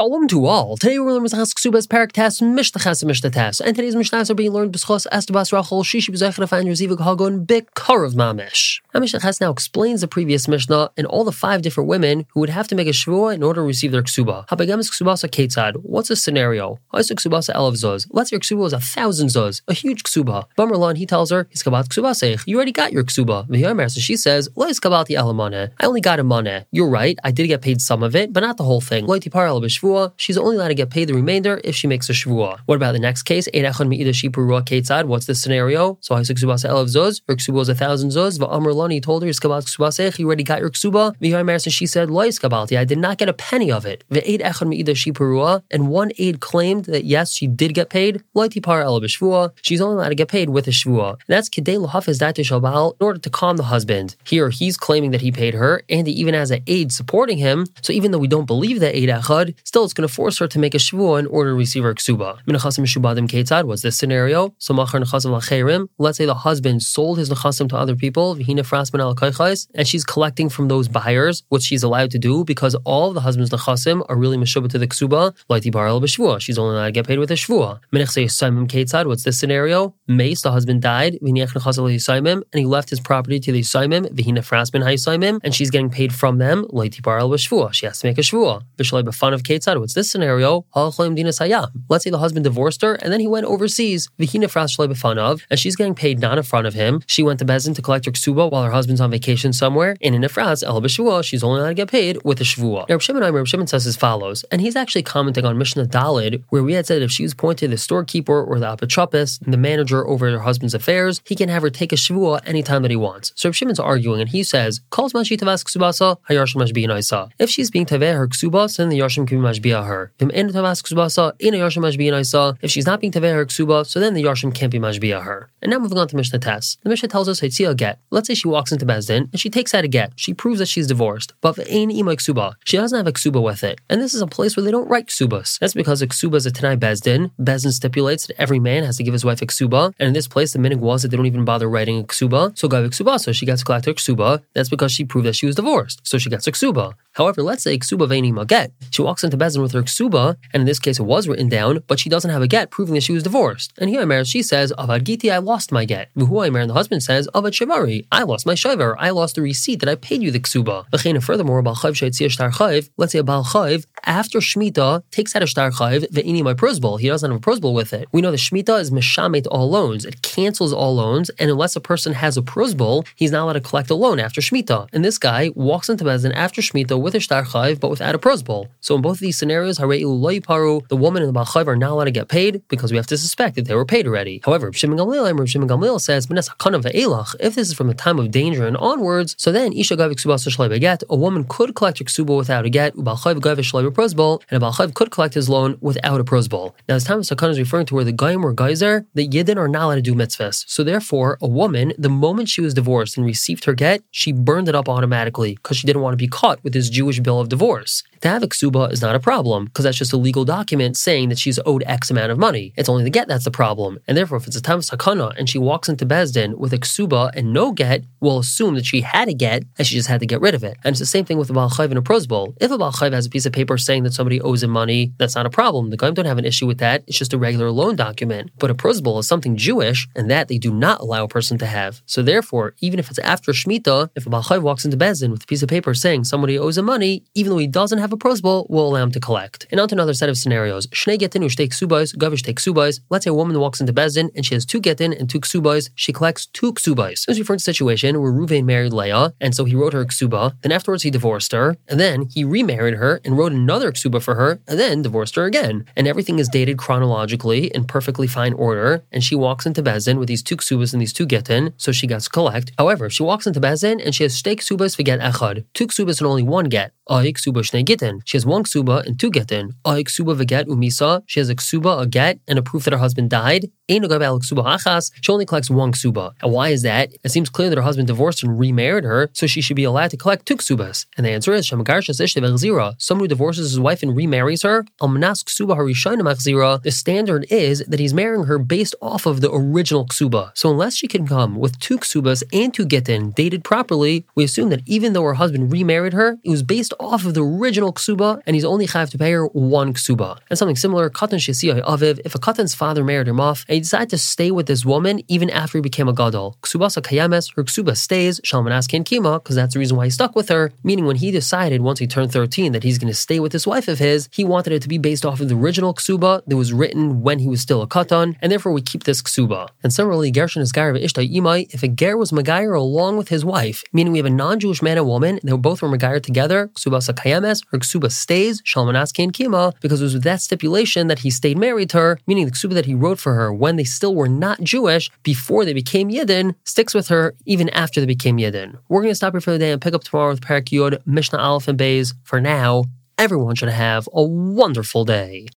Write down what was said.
Shalom to all. Today we're learning Mizachas Ksubas Parak Tas Mishtachas Mishta Tas. And today's Mishnahs are being learned B'schos Estabas Rachel Shishi B'zechra Fan Yozivik Hagon Bikarav Mamish. Mishnachas now explains the previous Mishnah and all the five different women who would have to make a Shvua in order to receive their Ksuba. Habagemis Ksubasa Ketzad. What's the scenario? Haisa Ksubasa Elav Zuz. Let's say your Ksuba was a thousand Zuz, a huge Ksuba. Bamerlan, he tells her, He's Kabat Ksubasech. You already got your Ksuba. V'yomer, so she says, Lois Kabati Elamane. I only got a money. You're right, I did get paid some of it, but not the whole thing. Loitipar Shvua, she's only allowed to get paid the remainder if she makes a Shvua. What about the next case? What's the scenario? So Haisa Ksubasa Elav Zuz, her Ksuba was a thousand Zuz, V'amr Lani told her, Iskabat Ksubasech, you already got your Ksuba. V'yomer, so she said, Lois I did not get a penny of it. Ve'ed Echad Me'ida Shipurua, and one aid claimed that yes, she did get paid. Loitipar Elav Shvua, she's only allowed to get paid with a Shvua. And that's Kedei Lahafiz Dati Shabal, in order to calm the husband. Here, he's claiming that he paid her, and he even has an aid supporting him. So even though we don't believe that aid Echad, still it's going to force her to make a shvua in order to receive her ksuba. Minachasim shubadim ketzad was this scenario. So machar. Let's say the husband sold his nechasim to other people, v'hina frasman al and she's collecting from those buyers, which she's allowed to do because all the husband's nechasim are really meshuba to the ksuba, like bar al She's only allowed to get paid with a shvua. Minachsei saimim ketzad. What's this scenario? Mace, the husband died, v'niach nechasim and he left his property to the saimim, v'hina frasman ha'yisaimim, and she's getting paid from them, like bar al She has to make a shvua. V'shalei b'fan of ketzad. What's this scenario? Let's say the husband divorced her and then he went overseas, and she's getting paid not in front of him. She went to Bezin to collect her ksuba while her husband's on vacation somewhere, and in Efras, El she's only allowed to get paid with a Shvua. Now, Reb Shimon, Reb Shimon says as follows, and he's actually commenting on Mishnah Dalid, where we had said if she was pointed to the storekeeper or the apotropis, the manager over her husband's affairs, he can have her take a Shvua anytime that he wants. So Reb Shimon's arguing, and he says, If she's being Taveh her Ksubas, then the Yarshim can be Her. If she's not being Taveh her Ksuba, so then the Yarshim can't be Mashbiah her. And now moving on to Mishnah Tess. The Mishnah tells us a get. Let's say she walks into Bezdin and she takes out a get. She proves that she's divorced, but ain't ima Ksuba. She doesn't have a Ksuba with it. And this is a place where they don't write Ksubas. That's because a Ksuba is a Tanai Bezdin. Bezdin stipulates that every man has to give his wife a Ksuba. And in this place, the minig was that they don't even bother writing a Ksuba. So Gav Ksuba, so she gets a Ksuba. That's because she proved that she was divorced. So she gets a Ksuba. However, let's say Ksuba Maget. She walks into Bezin with her Ksuba, and in this case it was written down, but she doesn't have a get proving that she was divorced. And here Imer, she says, Avad Giti, I lost my get. Vuhu Imer, and the husband says, Avad Shivari, I lost my Shivar, I lost the receipt that I paid you the Ksuba. Furthermore, let's say a Baal Chayv, after Shemitah, takes out a Shtar Chayv, Ve'ini my prosbol. He doesn't have a prosbol with it. We know the Shemitah is Meshamet all loans. It cancels all loans, and unless a person has a prosbol, he's not allowed to collect a loan after Shemitah. And this guy walks into Bezin after Shemitah with a Shtar Chayv, but without a prosbol. So in both of these scenarios, paru, the woman and the Balchayv are not allowed to get paid because we have to suspect that they were paid already. However, Shimon Gamliel, Shimon Gamliel says, if this is from a time of danger and onwards, so then Isha a woman could collect her ksuba without a get, Ubalchayv Gav prosbol, and a Balchayv could collect his loan without a prosbol. Now, this time of Sakana is referring to where the Gaim were geyser, the Yidden are not allowed to do mitzvahs. So therefore, a woman, the moment she was divorced and received her get, she burned it up automatically because she didn't want to be caught with this Jewish bill of divorce. To have a ksuba is not a problem because that's just a legal document saying that she's owed X amount of money. It's only the get that's the problem. And therefore, if it's a of sakana and she walks into Bezdin with a ksuba and no get, we'll assume that she had a get and she just had to get rid of it. And it's the same thing with a Baal and a prosbol. If a Baal has a piece of paper saying that somebody owes him money, that's not a problem. The Goyim don't have an issue with that. It's just a regular loan document. But a prosbol is something Jewish, and that they do not allow a person to have. So therefore, even if it's after Shemitah, if a Baal walks into Bezdin with a piece of paper saying somebody owes him money, even though he doesn't have a prosbol, will allow him to collect. And on to another set of scenarios. Shnei getin ushtei ksubais, gavish take ksubais. Let's say a woman walks into Bezdin and she has two getin and two ksubais. She collects two ksubais. This is referring to a situation where Ruvain married Leah, and so he wrote her ksuba. Then afterwards he divorced her, and then he remarried her and wrote another ksuba for her, and then divorced her again. And everything is dated chronologically in perfectly fine order. And she walks into Bezdin with these two ksubas and these two getin, so she gets collect. However, she walks into Bezdin and she has shtei ksubas get echad, two ksubas and only one get, ay ksuba shnei She has one ksuba and two getin. Ay ksuba veget umisa. She has a ksuba, a get, and a proof that her husband died she only collects one ksuba. And why is that? It seems clear that her husband divorced and remarried her, so she should be allowed to collect two ksubas. And the answer is someone who divorces his wife and remarries her, the standard is that he's marrying her based off of the original ksuba. So unless she can come with two ksubas and two gittin dated properly, we assume that even though her husband remarried her, it was based off of the original ksuba, and he's only have to pay her one ksuba. And something similar, katan if a katan's father married him off, and decided to stay with this woman even after he became a gadol, ksubasa kayames, her ksuba stays, shalmanas ken kima, because that's the reason why he stuck with her, meaning when he decided once he turned 13 that he's going to stay with this wife of his, he wanted it to be based off of the original ksuba that was written when he was still a katan, and therefore we keep this ksuba. And similarly, gershon is gair ishta imai, if a ger was magayer along with his wife, meaning we have a non-Jewish man and woman, they both were magayer together, ksubasa kayames, her ksuba stays, shalmanas ken kima, because it was with that stipulation that he stayed married to her, meaning the ksuba that he wrote for her when they still were not Jewish before they became Yidden sticks with her even after they became Yidden. We're going to stop here for the day and pick up tomorrow with Parak Yod, Mishnah Aleph and Bays. For now, everyone should have a wonderful day.